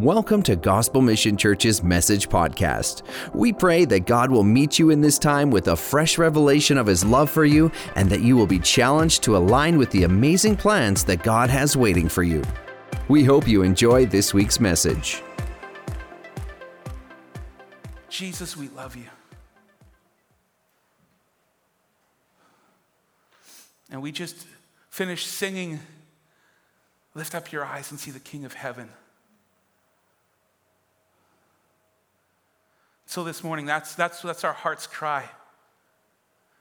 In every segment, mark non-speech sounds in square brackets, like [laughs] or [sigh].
Welcome to Gospel Mission Church's Message Podcast. We pray that God will meet you in this time with a fresh revelation of His love for you and that you will be challenged to align with the amazing plans that God has waiting for you. We hope you enjoy this week's message. Jesus, we love you. And we just finished singing, Lift Up Your Eyes and See the King of Heaven. So this morning, that's, that's, that's our heart's cry.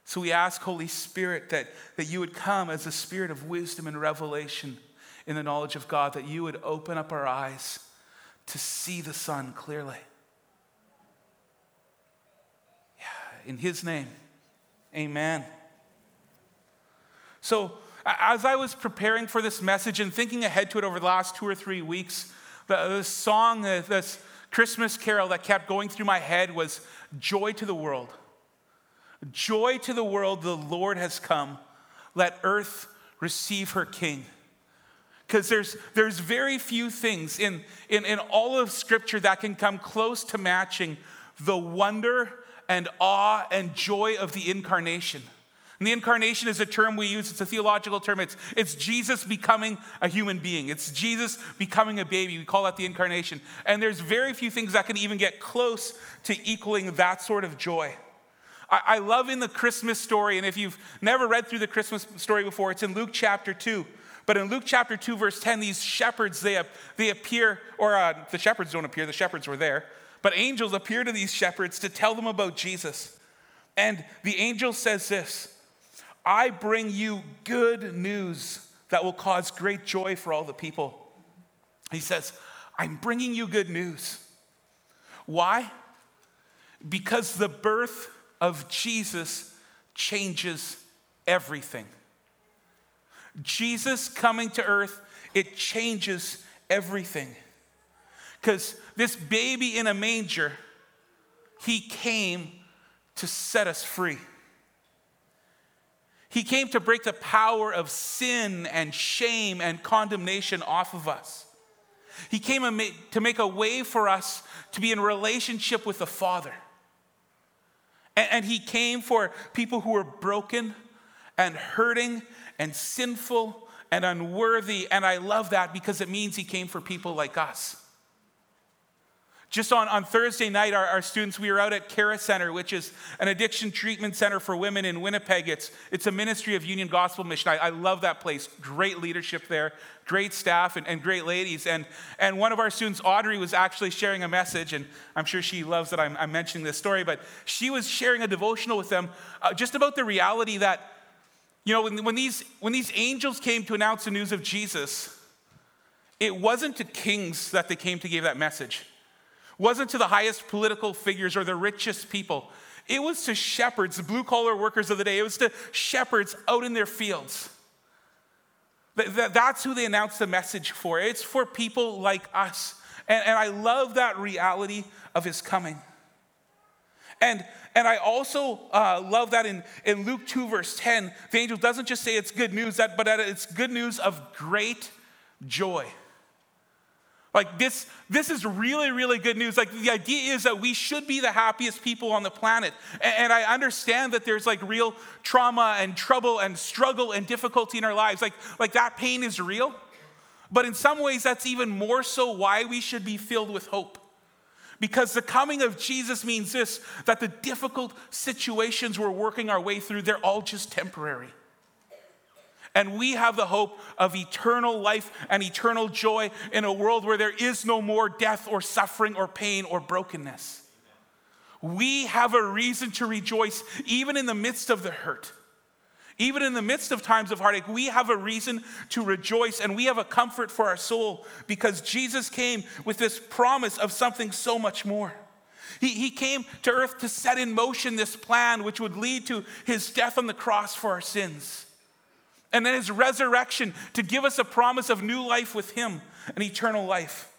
So we ask, Holy Spirit, that, that you would come as a spirit of wisdom and revelation in the knowledge of God, that you would open up our eyes to see the Son clearly. Yeah, in His name, amen. So, as I was preparing for this message and thinking ahead to it over the last two or three weeks, the, the song, uh, this Christmas carol that kept going through my head was Joy to the World. Joy to the world, the Lord has come. Let earth receive her King. Because there's, there's very few things in, in, in all of Scripture that can come close to matching the wonder and awe and joy of the incarnation. And the incarnation is a term we use, it's a theological term. It's, it's Jesus becoming a human being, it's Jesus becoming a baby. We call that the incarnation. And there's very few things that can even get close to equaling that sort of joy. I, I love in the Christmas story, and if you've never read through the Christmas story before, it's in Luke chapter 2. But in Luke chapter 2, verse 10, these shepherds, they, they appear, or uh, the shepherds don't appear, the shepherds were there, but angels appear to these shepherds to tell them about Jesus. And the angel says this I bring you good news that will cause great joy for all the people. He says, I'm bringing you good news. Why? Because the birth of Jesus changes everything. Jesus coming to earth, it changes everything. Because this baby in a manger, he came to set us free. He came to break the power of sin and shame and condemnation off of us. He came to make a way for us to be in relationship with the Father. And He came for people who were broken and hurting and sinful and unworthy. And I love that because it means He came for people like us. Just on, on Thursday night, our, our students, we were out at Cara Center, which is an addiction treatment center for women in Winnipeg. It's, it's a ministry of Union Gospel Mission. I, I love that place. Great leadership there, great staff, and, and great ladies. And, and one of our students, Audrey, was actually sharing a message, and I'm sure she loves that I'm, I'm mentioning this story, but she was sharing a devotional with them uh, just about the reality that, you know, when, when, these, when these angels came to announce the news of Jesus, it wasn't to kings that they came to give that message wasn't to the highest political figures or the richest people. It was to shepherds, the blue collar workers of the day. It was to shepherds out in their fields. That's who they announced the message for. It's for people like us. And, and I love that reality of his coming. And, and I also uh, love that in, in Luke 2, verse 10, the angel doesn't just say it's good news, that, but that it's good news of great joy. Like this, this is really, really good news. Like the idea is that we should be the happiest people on the planet. And, and, I understand that there's like real trauma and trouble and struggle and difficulty in our lives. Like, like that pain is real. But in some ways, that's even more so why we should be filled with hope. Because the coming of Jesus means this that the difficult situations we're working our way through, they're all just temporary. And we have the hope of eternal life and eternal joy in a world where there is no more death or suffering or pain or brokenness. We have a reason to rejoice even in the midst of the hurt. Even in the midst of times of heartache, we have a reason to rejoice and we have a comfort for our soul because Jesus came with this promise of something so much more. He, he came to earth to set in motion this plan which would lead to his death on the cross for our sins and then his resurrection to give us a promise of new life with him and eternal life.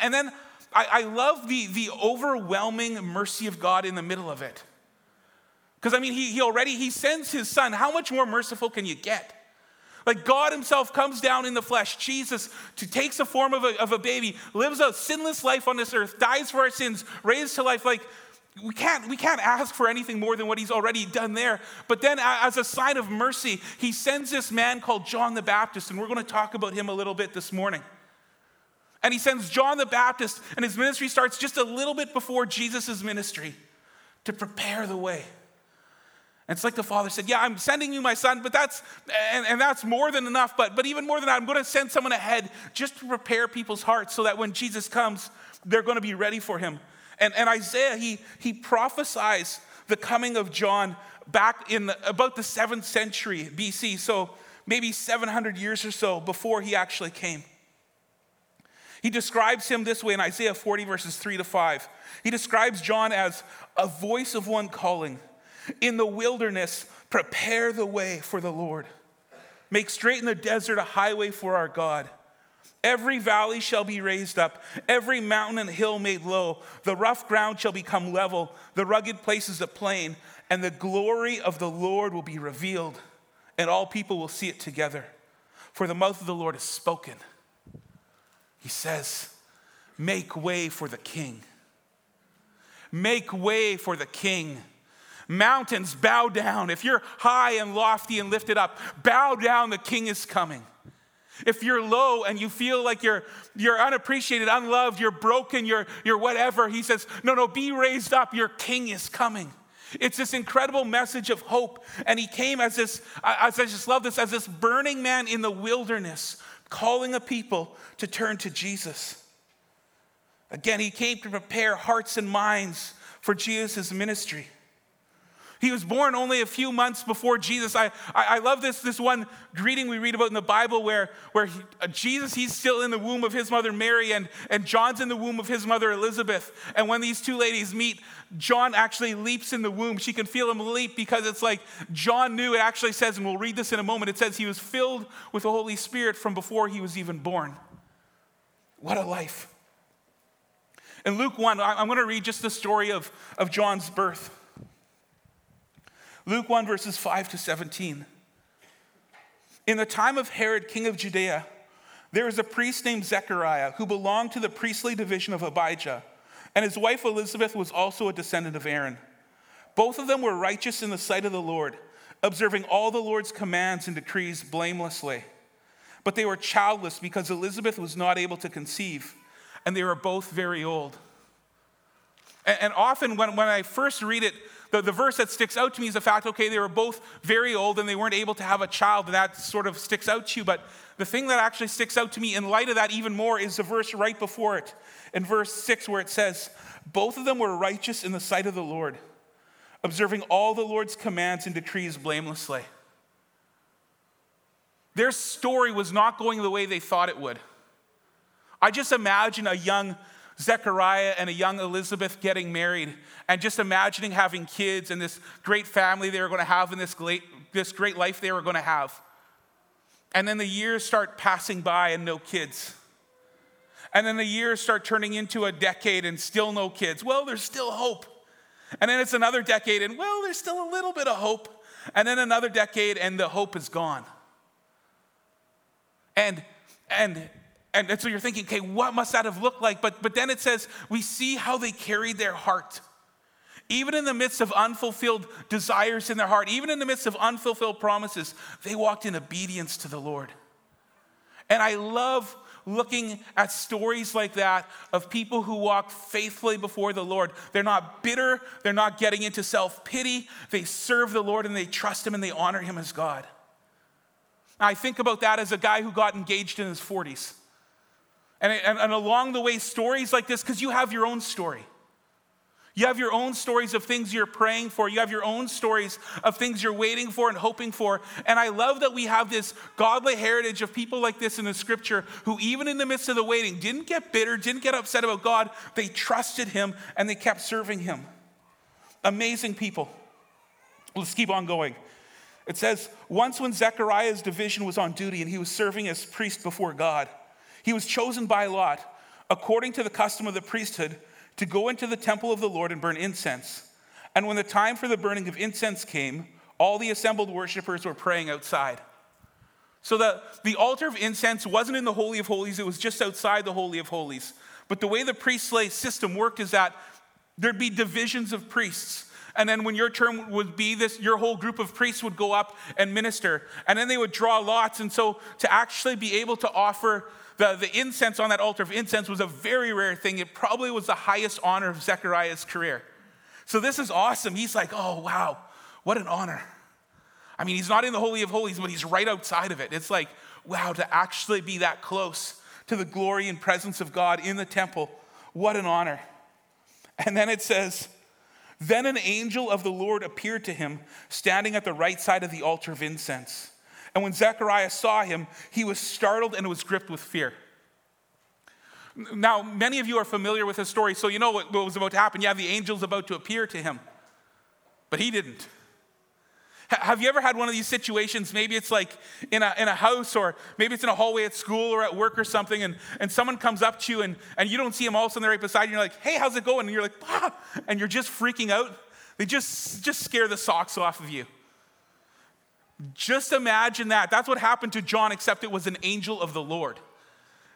And then I, love the, the overwhelming mercy of God in the middle of it. Because I mean, he, he already he sends his son. How much more merciful can you get? Like God Himself comes down in the flesh, Jesus, to takes the form of a, of a baby, lives a sinless life on this earth, dies for our sins, raised to life. Like we can't, we can't ask for anything more than what He's already done there. But then, as a sign of mercy, He sends this man called John the Baptist, and we're going to talk about him a little bit this morning. And He sends John the Baptist, and his ministry starts just a little bit before Jesus' ministry to prepare the way. And it's like the father said, Yeah, I'm sending you my son, but that's and, and that's more than enough. But but even more than that, I'm going to send someone ahead just to prepare people's hearts so that when Jesus comes, they're going to be ready for him. And, and Isaiah, he, he prophesies the coming of John back in the, about the seventh century BC, so maybe 700 years or so before he actually came. He describes him this way in Isaiah 40, verses 3 to 5. He describes John as a voice of one calling in the wilderness, prepare the way for the Lord. Make straight in the desert a highway for our God. Every valley shall be raised up, every mountain and hill made low. The rough ground shall become level, the rugged places a plain, and the glory of the Lord will be revealed, and all people will see it together. For the mouth of the Lord has spoken. He says, Make way for the king. Make way for the king. Mountains, bow down. If you're high and lofty and lifted up, bow down, the king is coming. If you're low and you feel like you're, you're unappreciated, unloved, you're broken, you're, you're whatever, he says, No, no, be raised up, your king is coming. It's this incredible message of hope. And he came as this, as I just love this, as this burning man in the wilderness, calling a people to turn to Jesus. Again, he came to prepare hearts and minds for Jesus' ministry. He was born only a few months before Jesus. I, I, I, love this, this one greeting we read about in the Bible where, where he, uh, Jesus, he's still in the womb of his mother Mary, and, and John's in the womb of his mother Elizabeth. And when these two ladies meet, John actually leaps in the womb. She can feel him leap because it's like John knew. It actually says, and we'll read this in a moment, it says he was filled with the Holy Spirit from before he was even born. What a life. In Luke 1, I'm going to read just the story of, of John's birth. Luke 1, verses 5 to 17. In the time of Herod, king of Judea, there was a priest named Zechariah who belonged to the priestly division of Abijah, and his wife Elizabeth was also a descendant of Aaron. Both of them were righteous in the sight of the Lord, observing all the Lord's commands and decrees blamelessly. But they were childless because Elizabeth was not able to conceive, and they were both very old. And, often when, when I first read it, the, the verse that sticks out to me is the fact, okay, they were both very old and they weren't able to have a child, and that sort of sticks out to you. But the thing that actually sticks out to me in light of that even more is the verse right before it, in verse 6, where it says, Both of them were righteous in the sight of the Lord, observing all the Lord's commands and decrees blamelessly. Their story was not going the way they thought it would. I just imagine a young Zechariah and a young Elizabeth getting married and just imagining having kids and this great family they were going to have and this great, this great life they were going to have. And then the years start passing by and no kids. And then the years start turning into a decade and still no kids. Well, there's still hope. And then it's another decade and well, there's still a little bit of hope. And then another decade and the hope is gone. And and and, and so you're thinking, okay, what must that have looked like? But, but then it says, we see how they carried their heart. Even in the midst of unfulfilled desires in their heart, even in the midst of unfulfilled promises, they walked in obedience to the Lord. And I love looking at stories like that of people who walk faithfully before the Lord. They're not bitter, they're not getting into self pity. They serve the Lord and they trust Him and they honor Him as God. I think about that as a guy who got engaged in his 40s. And, and, and along the way, stories like this, because you have your own story. You have your own stories of things you're praying for. You have your own stories of things you're waiting for and hoping for. And I love that we have this godly heritage of people like this in the scripture who, even in the midst of the waiting, didn't get bitter, didn't get upset about God. They trusted Him and they kept serving Him. Amazing people. Let's keep on going. It says, Once when Zechariah's division was on duty and he was serving as priest before God, he was chosen by Lot, according to the custom of the priesthood, to go into the temple of the Lord and burn incense. And when the time for the burning of incense came, all the assembled worshippers were praying outside. So the, the altar of incense wasn't in the Holy of Holies, it was just outside the Holy of Holies. But the way the priestly system worked is that there'd be divisions of priests. And then when your term would be this, your whole group of priests would go up and minister. And then they would draw lots. And so to actually be able to offer the, the incense on that altar of incense was a very rare thing. It probably was the highest honor of Zechariah's career. So this is awesome. He's like, oh, wow, what an honor. I mean, he's not in the Holy of Holies, but he's right outside of it. It's like, wow, to actually be that close to the glory and presence of God in the temple. What an honor. And then it says, Then an angel of the Lord appeared to him, standing at the right side of the altar of incense. And when Zechariah saw him, he was startled and was gripped with fear. Now, many of you are familiar with this story, so you know what, what was about to happen. Yeah, the angel's about to appear to him, but he didn't. Have you ever had one of these situations? Maybe it's like in a, in a house, or maybe it's in a hallway at school or at work or something, and, and someone comes up to you and, and you don't see them all of a sudden they're right beside you, and you're like, hey, how's it going? And you're like, ah, and you're just freaking out. They just, just scare the socks off of you. Just imagine that. That's what happened to John, except it was an angel of the Lord. [laughs]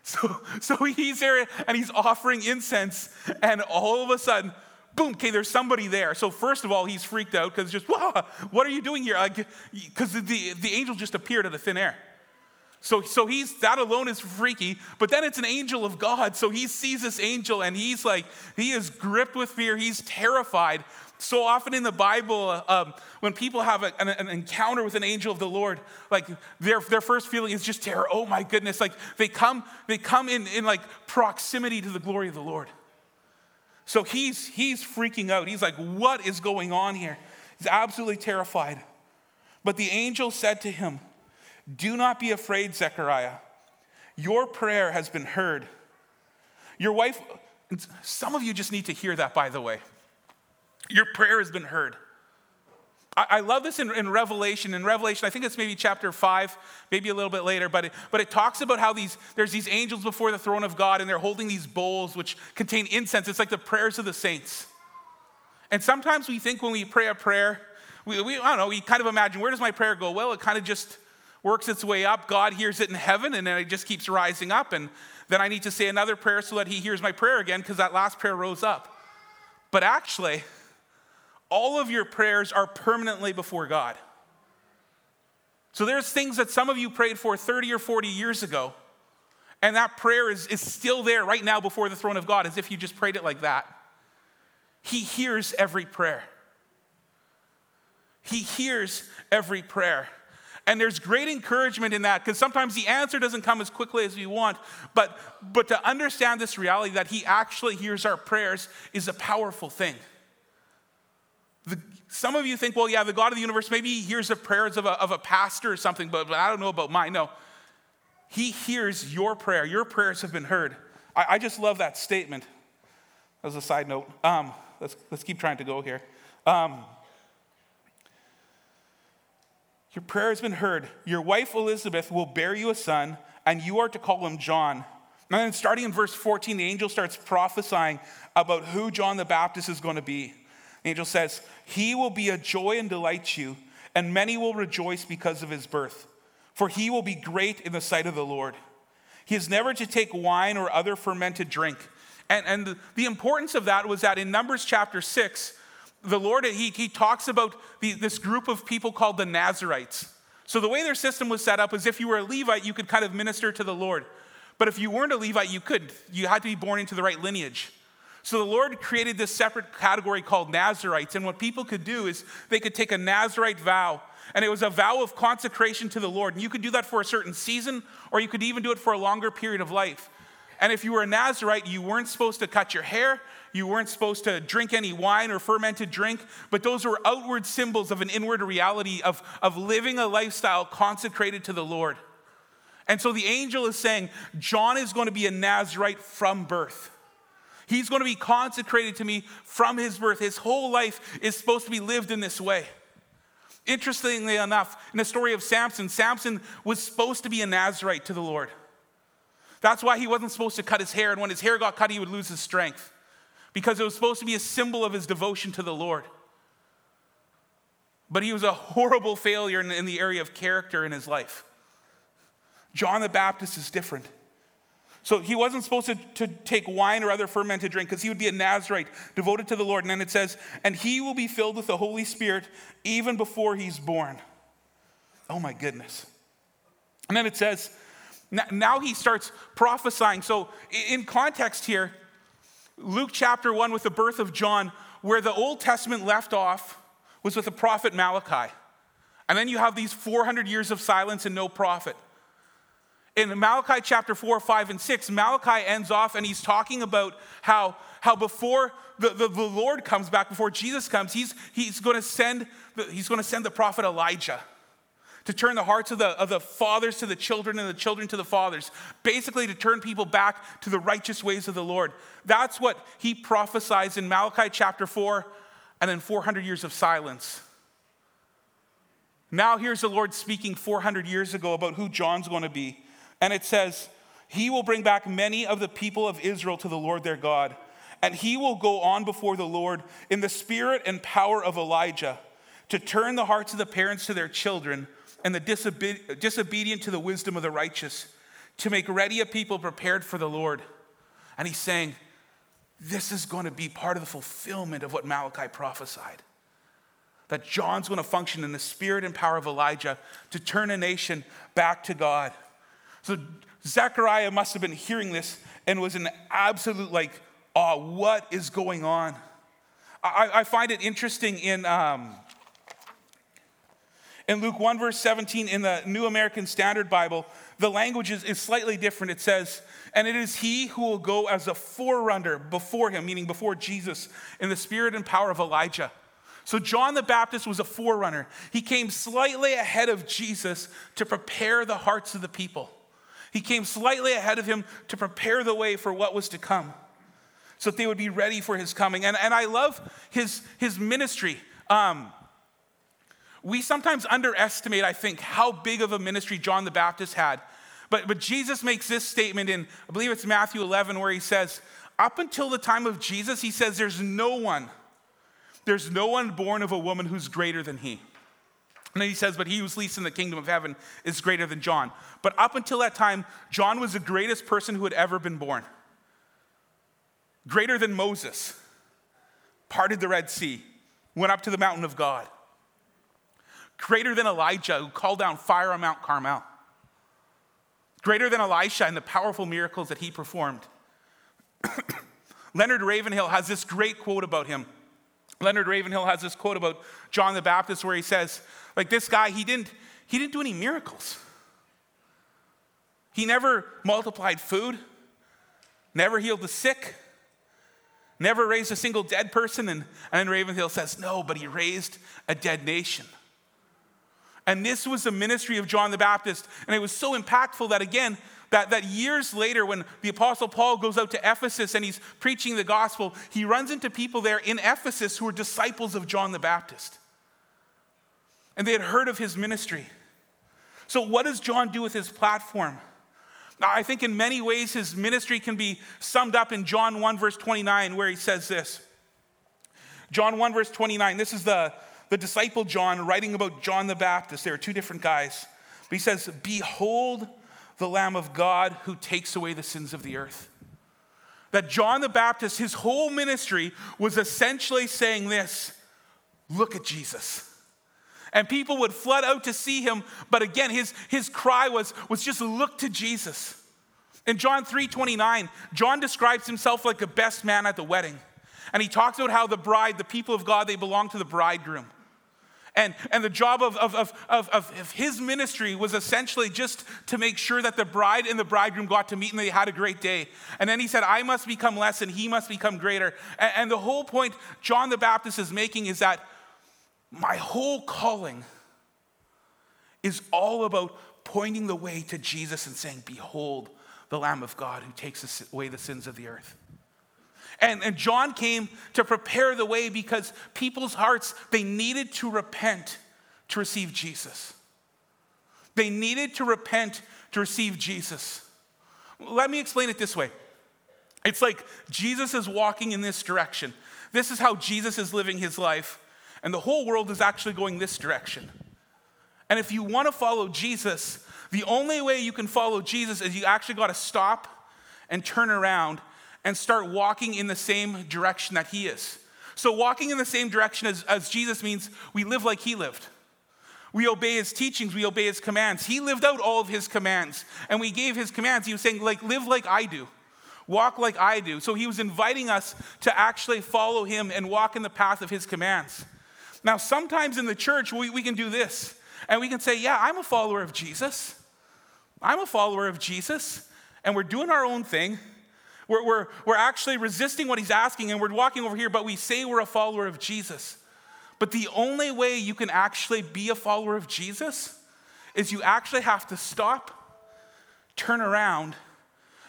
So, so he's there and he's offering incense, and all of a sudden, boom, okay, there's somebody there. So, first of all, he's freaked out because just, what are you doing here? Because the, the angel just appeared out of thin air. So, so he's that alone is freaky, but then it's an angel of God. So he sees this angel and he's like, he is gripped with fear. He's terrified. So often in the Bible, um, when people have a, an, an, encounter with an angel of the Lord, like their, their first feeling is just terror. Oh my goodness! Like they come, they come in, in like proximity to the glory of the Lord. So he's he's freaking out. He's like, "What is going on here?" He's absolutely terrified. But the angel said to him, "Do not be afraid, Zechariah. Your prayer has been heard. Your wife." Some of you just need to hear that, by the way. Your prayer has been heard. I, love this in, in, Revelation. In Revelation, I think it's maybe chapter five, maybe a little bit later, but it, but it talks about how these there's these angels before the throne of God, and they're holding these bowls which contain incense. It's like the prayers of the saints. And sometimes we think when we pray a prayer, we, we I don't know, we kind of imagine where does my prayer go? Well, it kind of just works its way up. God hears it in heaven, and then it just keeps rising up. And then I need to say another prayer so that He hears my prayer again because that last prayer rose up. But actually, all of your prayers are permanently before God. So there's things that some of you prayed for 30 or 40 years ago, and that prayer is, is still there right now before the throne of God, as if you just prayed it like that. He hears every prayer. He hears every prayer. And there's great encouragement in that because sometimes the answer doesn't come as quickly as we want. But, but to understand this reality that He actually hears our prayers is a powerful thing. The, some of you think, well, yeah, the God of the universe, maybe he hears the prayers of a, of a pastor or something, but, but I don't know about mine. No, he hears your prayer. Your prayers have been heard. I, I just love that statement. As a side note, um, let's, let's keep trying to go here. Um, your prayer has been heard. Your wife Elizabeth will bear you a son, and you are to call him John. And then, starting in verse 14, the angel starts prophesying about who John the Baptist is going to be. Angel says, He will be a joy and delight you, and many will rejoice because of his birth. For he will be great in the sight of the Lord. He is never to take wine or other fermented drink. And, and the, the importance of that was that in Numbers chapter 6, the Lord, he, he talks about the, this group of people called the Nazarites. So the way their system was set up is if you were a Levite, you could kind of minister to the Lord. But if you weren't a Levite, you couldn't. You had to be born into the right lineage. So the Lord created this separate category called Nazarites. And what people could do is they could take a Nazarite vow, and it was a vow of consecration to the Lord. And you could do that for a certain season, or you could even do it for a longer period of life. And if you were a Nazarite, you weren't supposed to cut your hair, you weren't supposed to drink any wine or fermented drink, but those were outward symbols of an inward reality of, of living a lifestyle consecrated to the Lord. And so the angel is saying, John is going to be a Nazarite from birth. He's going to be consecrated to me from his birth. His whole life is supposed to be lived in this way. Interestingly enough, in the story of Samson, Samson was supposed to be a Nazarite to the Lord. That's why he wasn't supposed to cut his hair, and when his hair got cut, he would lose his strength because it was supposed to be a symbol of his devotion to the Lord. But he was a horrible failure in, the area of character in his life. John the Baptist is different. So he wasn't supposed to, to take wine or other fermented drink because he would be a Nazarite devoted to the Lord. And then it says, and he will be filled with the Holy Spirit even before he's born. Oh my goodness. And then it says, now he starts prophesying. So, in context here, Luke chapter 1 with the birth of John, where the Old Testament left off was with the prophet Malachi. And then you have these 400 years of silence and no prophet in Malachi chapter 4, 5, and 6, Malachi ends off and he's talking about how, how before the, the, the Lord comes back, before Jesus comes, he's, he's going to send the, he's going to send the prophet Elijah to turn the hearts of the, of the fathers to the children and the children to the fathers, basically to turn people back to the righteous ways of the Lord. That's what he prophesies in Malachi chapter 4 and then 400 years of silence. Now, here's the Lord speaking 400 years ago about who John's going to be. And it says, He will bring back many of the people of Israel to the Lord their God. And he will go on before the Lord in the spirit and power of Elijah to turn the hearts of the parents to their children and the disobe- disobedient to the wisdom of the righteous, to make ready a people prepared for the Lord. And he's saying, this is going to be part of the fulfillment of what Malachi prophesied. That John's going to function in the spirit and power of Elijah to turn a nation back to God. So Zechariah must have been hearing this and was in absolute like awe. What is going on? I, I find it interesting in um, in Luke 1, verse 17, in the New American Standard Bible, the language is, is slightly different. It says, And it is he who will go as a forerunner before him, meaning before Jesus, in the spirit and power of Elijah. So, John the Baptist was a forerunner. He came slightly ahead of Jesus to prepare the hearts of the people. He came slightly ahead of him to prepare the way for what was to come so that they would be ready for his coming. And, and I love his, his ministry. Um, we sometimes underestimate, I think, how big of a ministry John the Baptist had. But, but Jesus makes this statement in, I believe it's Matthew 11, where he says, Up until the time of Jesus, he says, There's no one, there's no one born of a woman who's greater than he. And then he says, But he who's least in the kingdom of heaven is greater than John. But up until that time, John was the greatest person who had ever been born. Greater than Moses, parted the Red Sea, went up to the mountain of God. Greater than Elijah, who called down fire on Mount Carmel. Greater than Elisha and the powerful miracles that he performed. [coughs] Leonard Ravenhill has this great quote about him. Leonard Ravenhill has this quote about John the Baptist where he says, like this guy, he didn't, he didn't do any miracles. He never multiplied food, never healed the sick, never raised a single dead person. And, and then Ravenhill says, no, but he raised a dead nation. And this was the ministry of John the Baptist. And it was so impactful that, again, that, that years later, when the Apostle Paul goes out to Ephesus and he's preaching the gospel, he runs into people there in Ephesus who are disciples of John the Baptist. And they had heard of his ministry. So, what does John do with his platform? Now, I think in many ways his ministry can be summed up in John 1, verse 29, where he says this. John 1, verse 29, this is the, the disciple John writing about John the Baptist. There are two different guys. But he says, Behold, the Lamb of God who takes away the sins of the earth. That John the Baptist, his whole ministry was essentially saying this look at Jesus. And people would flood out to see him, but again, his, his cry was, was just look to Jesus. In John 3 29, John describes himself like the best man at the wedding. And he talks about how the bride, the people of God, they belong to the bridegroom. And, and the job of, of, of, of, of his ministry was essentially just to make sure that the bride and the bridegroom got to meet and they had a great day. And then he said, I must become less and he must become greater. And, and the whole point John the Baptist is making is that my whole calling is all about pointing the way to Jesus and saying, Behold, the Lamb of God who takes away the sins of the earth. And, and John came to prepare the way because people's hearts, they needed to repent to receive Jesus. They needed to repent to receive Jesus. Let me explain it this way it's like Jesus is walking in this direction. This is how Jesus is living his life, and the whole world is actually going this direction. And if you want to follow Jesus, The only way you can follow Jesus is you actually got to stop and turn around and start walking in the same direction that he is. So, walking in the same direction as, as Jesus means we live like he lived. We obey his teachings, we obey his commands. He lived out all of his commands, and we gave his commands. He was saying, like, live like I do, walk like I do. So he was inviting us to actually follow him and walk in the path of his commands. Now, sometimes in the church, we, we can do this, and we can say, Yeah, I'm a follower of Jesus. I'm a follower of Jesus, and we're doing our own thing. We're, we're, we're actually resisting what he's asking, and we're walking over here, but we say we're a follower of Jesus. But the only way you can actually be a follower of Jesus is you actually have to stop, turn around,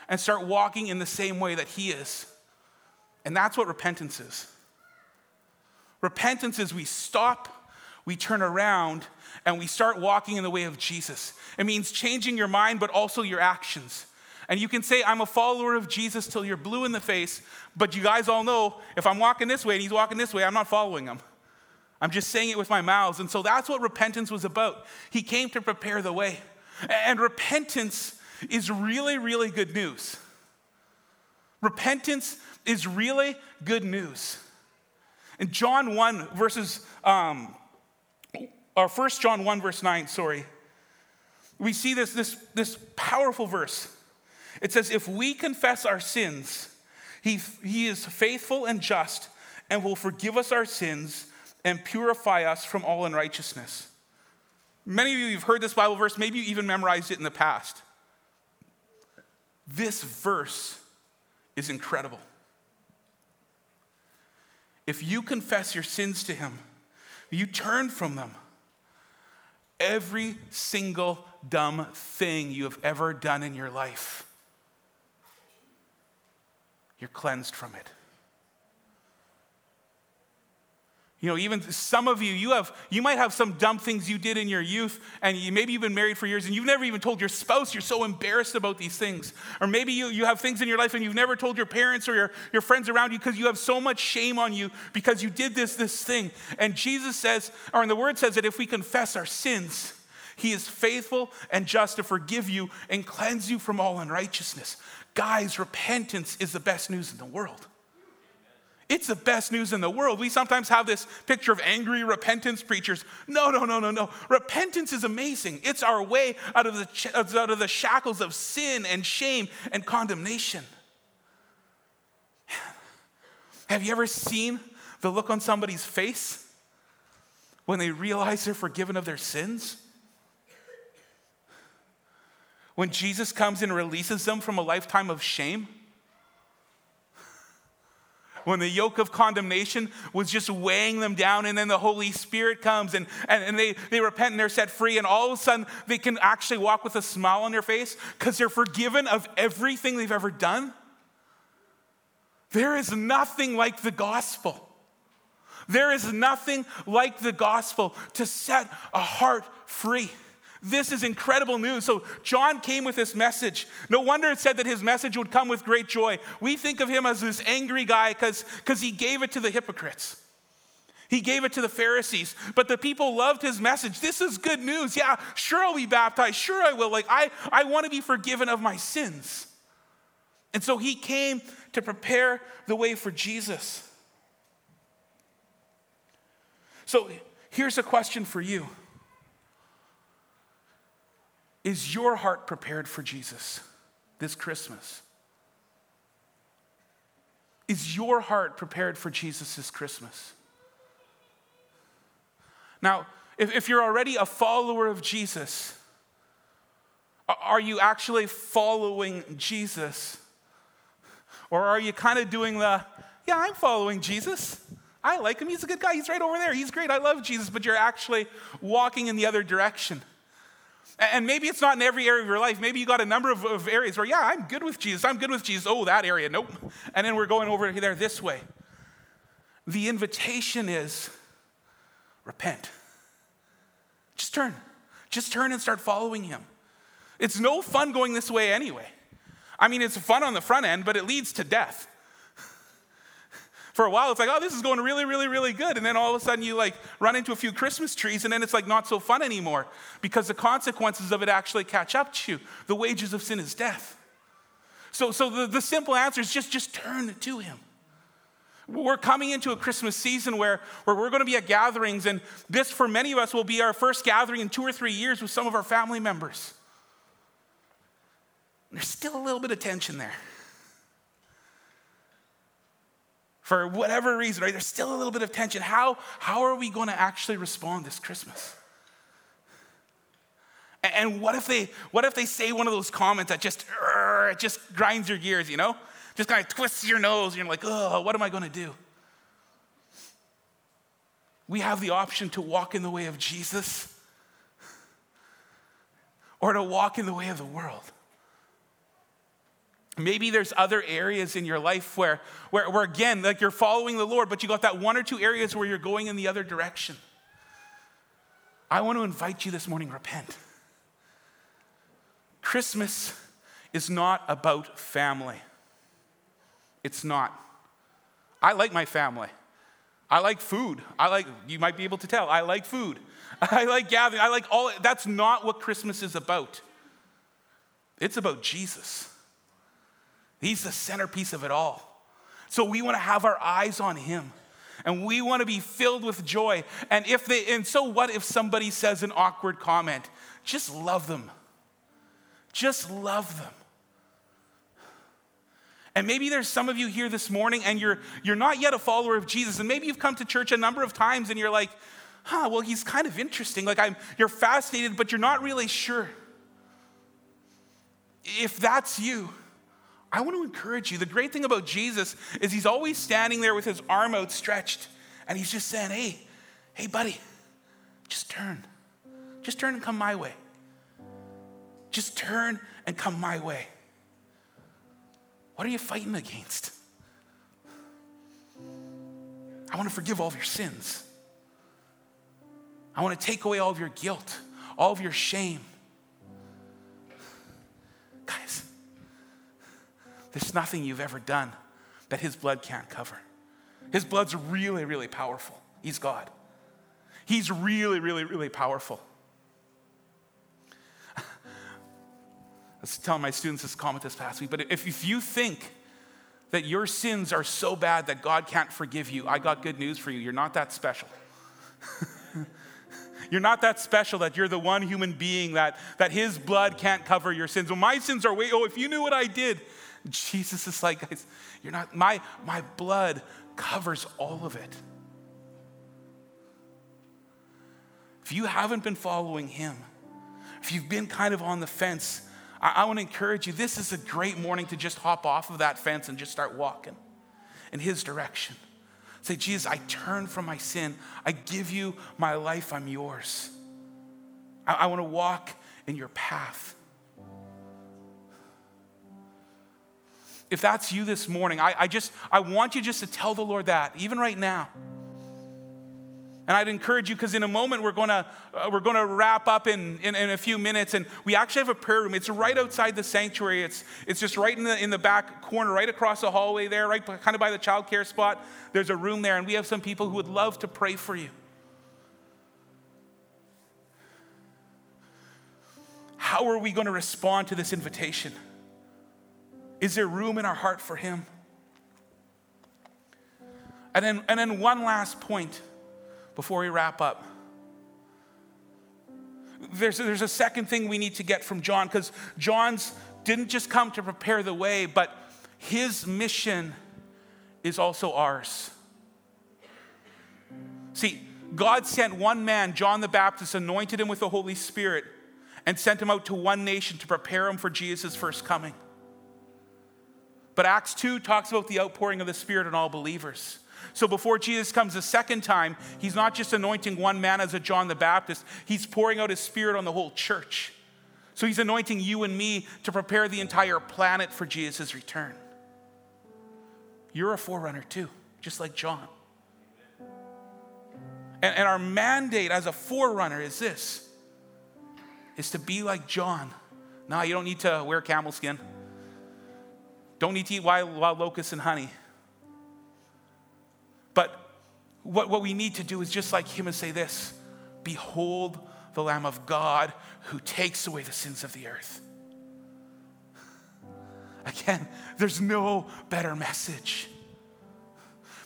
and start walking in the same way that he is. And that's what repentance is. Repentance is we stop, we turn around, and we start walking in the way of Jesus. It means changing your mind, but also your actions. And you can say, I'm a follower of Jesus till you're blue in the face, but you guys all know if I'm walking this way and he's walking this way, I'm not following him. I'm just saying it with my mouth. And so that's what repentance was about. He came to prepare the way. And repentance is really, really good news. Repentance is really good news. In John 1, verses, um, or 1 John 1, verse 9, sorry, we see this, this, this powerful verse. It says, If we confess our sins, he, he is faithful and just and will forgive us our sins and purify us from all unrighteousness. Many of you have heard this Bible verse, maybe you even memorized it in the past. This verse is incredible. If you confess your sins to Him, you turn from them, every single dumb thing you have ever done in your life, you're cleansed from it. You know, even some of you, you have, you might have some dumb things you did in your youth, and you, maybe you've been married for years, and you've never even told your spouse you're so embarrassed about these things. Or maybe you, you have things in your life and you've never told your parents or your, your friends around you because you have so much shame on you because you did this, this thing. And Jesus says, or in the word says that if we confess our sins, he is faithful and just to forgive you and cleanse you from all unrighteousness. Guys, repentance is the best news in the world. It's the best news in the world. We sometimes have this picture of angry repentance preachers. No, no, no, no, no. Repentance is amazing. It's our way out of the, out of the shackles of sin and shame and condemnation. Have you ever seen the look on somebody's face when they realize they're forgiven of their sins? When Jesus comes and releases them from a lifetime of shame? [laughs] when the yoke of condemnation was just weighing them down, and then the Holy Spirit comes and, and, and they, they repent and they're set free, and all of a sudden they can actually walk with a smile on their face because they're forgiven of everything they've ever done. There is nothing like the gospel. There is nothing like the gospel to set a heart free. This is incredible news. So, John came with this message. No wonder it said that his message would come with great joy. We think of him as this angry guy because he gave it to the hypocrites. He gave it to the Pharisees, but the people loved his message. This is good news. Yeah, sure I'll be baptized. Sure I will. Like, I, I want to be forgiven of my sins. And so he came to prepare the way for Jesus. So here's a question for you is your heart prepared for Jesus this Christmas? Is your heart prepared for Jesus this Christmas? Now, if, if you're already a follower of Jesus, are you actually following Jesus? Or are you kind of doing the, yeah, I'm following Jesus. I like him. He's a good guy. He's right over there. He's great. I love Jesus. But you're actually walking in the other direction. And maybe it's not in every area of your life. Maybe you got a number of, of, areas where, yeah, I'm good with Jesus. I'm good with Jesus. Oh, that area, nope. And then we're going over there this way. The invitation is repent. Just turn. Just turn and start following him. It's no fun going this way anyway. I mean, it's fun on the front end, but it leads to death. For a while, it's like, oh, this is going really, really, really good. And then all of a sudden, you like run into a few Christmas trees, and then it's like not so fun anymore because the consequences of it actually catch up to you. The wages of sin is death. So, so the, the simple answer is just, just turn to Him. We're coming into a Christmas season where, where we're going to be at gatherings, and this, for many of us, will be our first gathering in two or three years with some of our family members. There's still a little bit of tension there. For whatever reason, right? There's still a little bit of tension. How, how are we going to actually respond this Christmas? And what if they, what if they say one of those comments that just, uh, just grinds your gears, you know? Just kind of twists your nose, and you're like, oh, what am I going to do? We have the option to walk in the way of Jesus or to walk in the way of the world. Maybe there's other areas in your life where, where, where, again, like you're following the Lord, but you got that one or two areas where you're going in the other direction. I want to invite you this morning, repent. Christmas is not about family. It's not. I like my family. I like food. I like, you might be able to tell, I like food. [laughs] I like gathering. I like all, that's not what Christmas is about. It's about Jesus. He's the centerpiece of it all. So we want to have our eyes on him and we want to be filled with joy. And if they and so what if somebody says an awkward comment? Just love them. Just love them. And maybe there's some of you here this morning and you're you're not yet a follower of Jesus and maybe you've come to church a number of times and you're like, "Huh, well he's kind of interesting. Like I'm you're fascinated but you're not really sure." If that's you, I want to encourage you. The great thing about Jesus is he's always standing there with his arm outstretched and he's just saying, hey, hey, buddy, just turn. Just turn and come my way. Just turn and come my way. What are you fighting against? I want to forgive all of your sins. I want to take away all of your guilt, all of your shame. Guys, there's nothing you've ever done that His blood can't cover. His blood's really, really powerful. He's God. He's really, really, really powerful. I was telling my students this comment this past week, but if, if you think that your sins are so bad that God can't forgive you, I got good news for you. You're not that special. [laughs] you're not that special that you're the one human being that, that his blood can't cover your sins. Well, my sins are way, oh, if you knew what I did, Jesus is like, guys, you're not, my, my blood covers all of it. If you haven't been following him, if you've been kind of on the fence, I, I want to encourage you. This is a great morning to just hop off of that fence and just start walking in his direction. Say, Jesus, I turn from my sin. I give you my life. I'm yours. I, I want to walk in your path. If that's you this morning, I, I just, I want you just to tell the Lord that, even right now. And I'd encourage you because in a moment we're to uh, we're to wrap up in, in, in, a few minutes, and we actually have a prayer room. It's right outside the sanctuary. It's it's just right in the in the back corner, right across the hallway there, right kind of by the childcare spot. There's a room there, and we have some people who would love to pray for you. How are we going to respond to this invitation? Is there room in our heart for Him? And then, and then one last point before we wrap up. There's, there's a second thing we need to get from John because John's didn't just come to prepare the way, but his mission is also ours. See, God sent one man, John the Baptist, anointed him with the Holy Spirit, and sent him out to one nation to prepare him for Jesus' first coming. But Acts 2 talks about the outpouring of the Spirit on all believers. So before Jesus comes a second time, he's not just anointing one man as a John the Baptist, he's pouring out his Spirit on the whole church. So he's anointing you and me to prepare the entire planet for Jesus' return. You're a forerunner too, just like John. And, and our mandate as a forerunner is this is to be like John. Now, you don't need to wear camel skin. Don't need to eat wild, wild locusts and honey. But what, what we need to do is just like him and say this Behold the Lamb of God who takes away the sins of the earth. Again, there's no better message.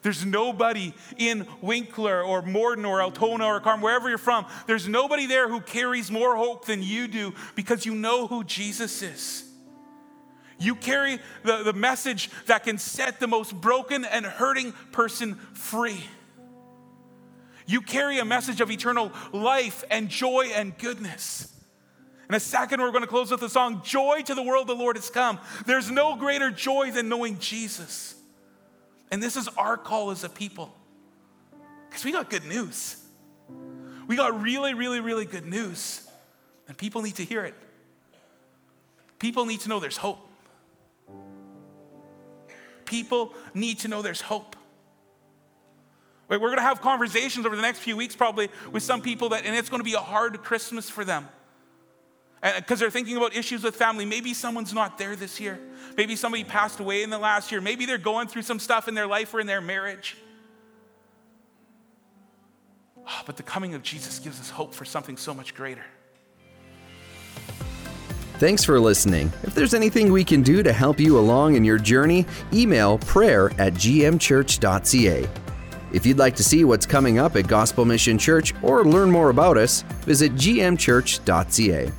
There's nobody in Winkler or Morden or Altona or Carm, wherever you're from, there's nobody there who carries more hope than you do because you know who Jesus is. You carry the, the message that can set the most broken and hurting person free. You carry a message of eternal life and joy and goodness. In a second, we're going to close with the song, Joy to the World, the Lord has come. There's no greater joy than knowing Jesus. And this is our call as a people. Because we got good news. We got really, really, really good news. And people need to hear it. People need to know there's hope. People need to know there's hope. We're going to have conversations over the next few weeks, probably, with some people that, and it's going to be a hard Christmas for them. Because they're thinking about issues with family. Maybe someone's not there this year. Maybe somebody passed away in the last year. Maybe they're going through some stuff in their life or in their marriage. Oh, but the coming of Jesus gives us hope for something so much greater. Thanks for listening. If there's anything we can do to help you along in your journey, email prayer at gmchurch.ca. If you'd like to see what's coming up at Gospel Mission Church or learn more about us, visit gmchurch.ca.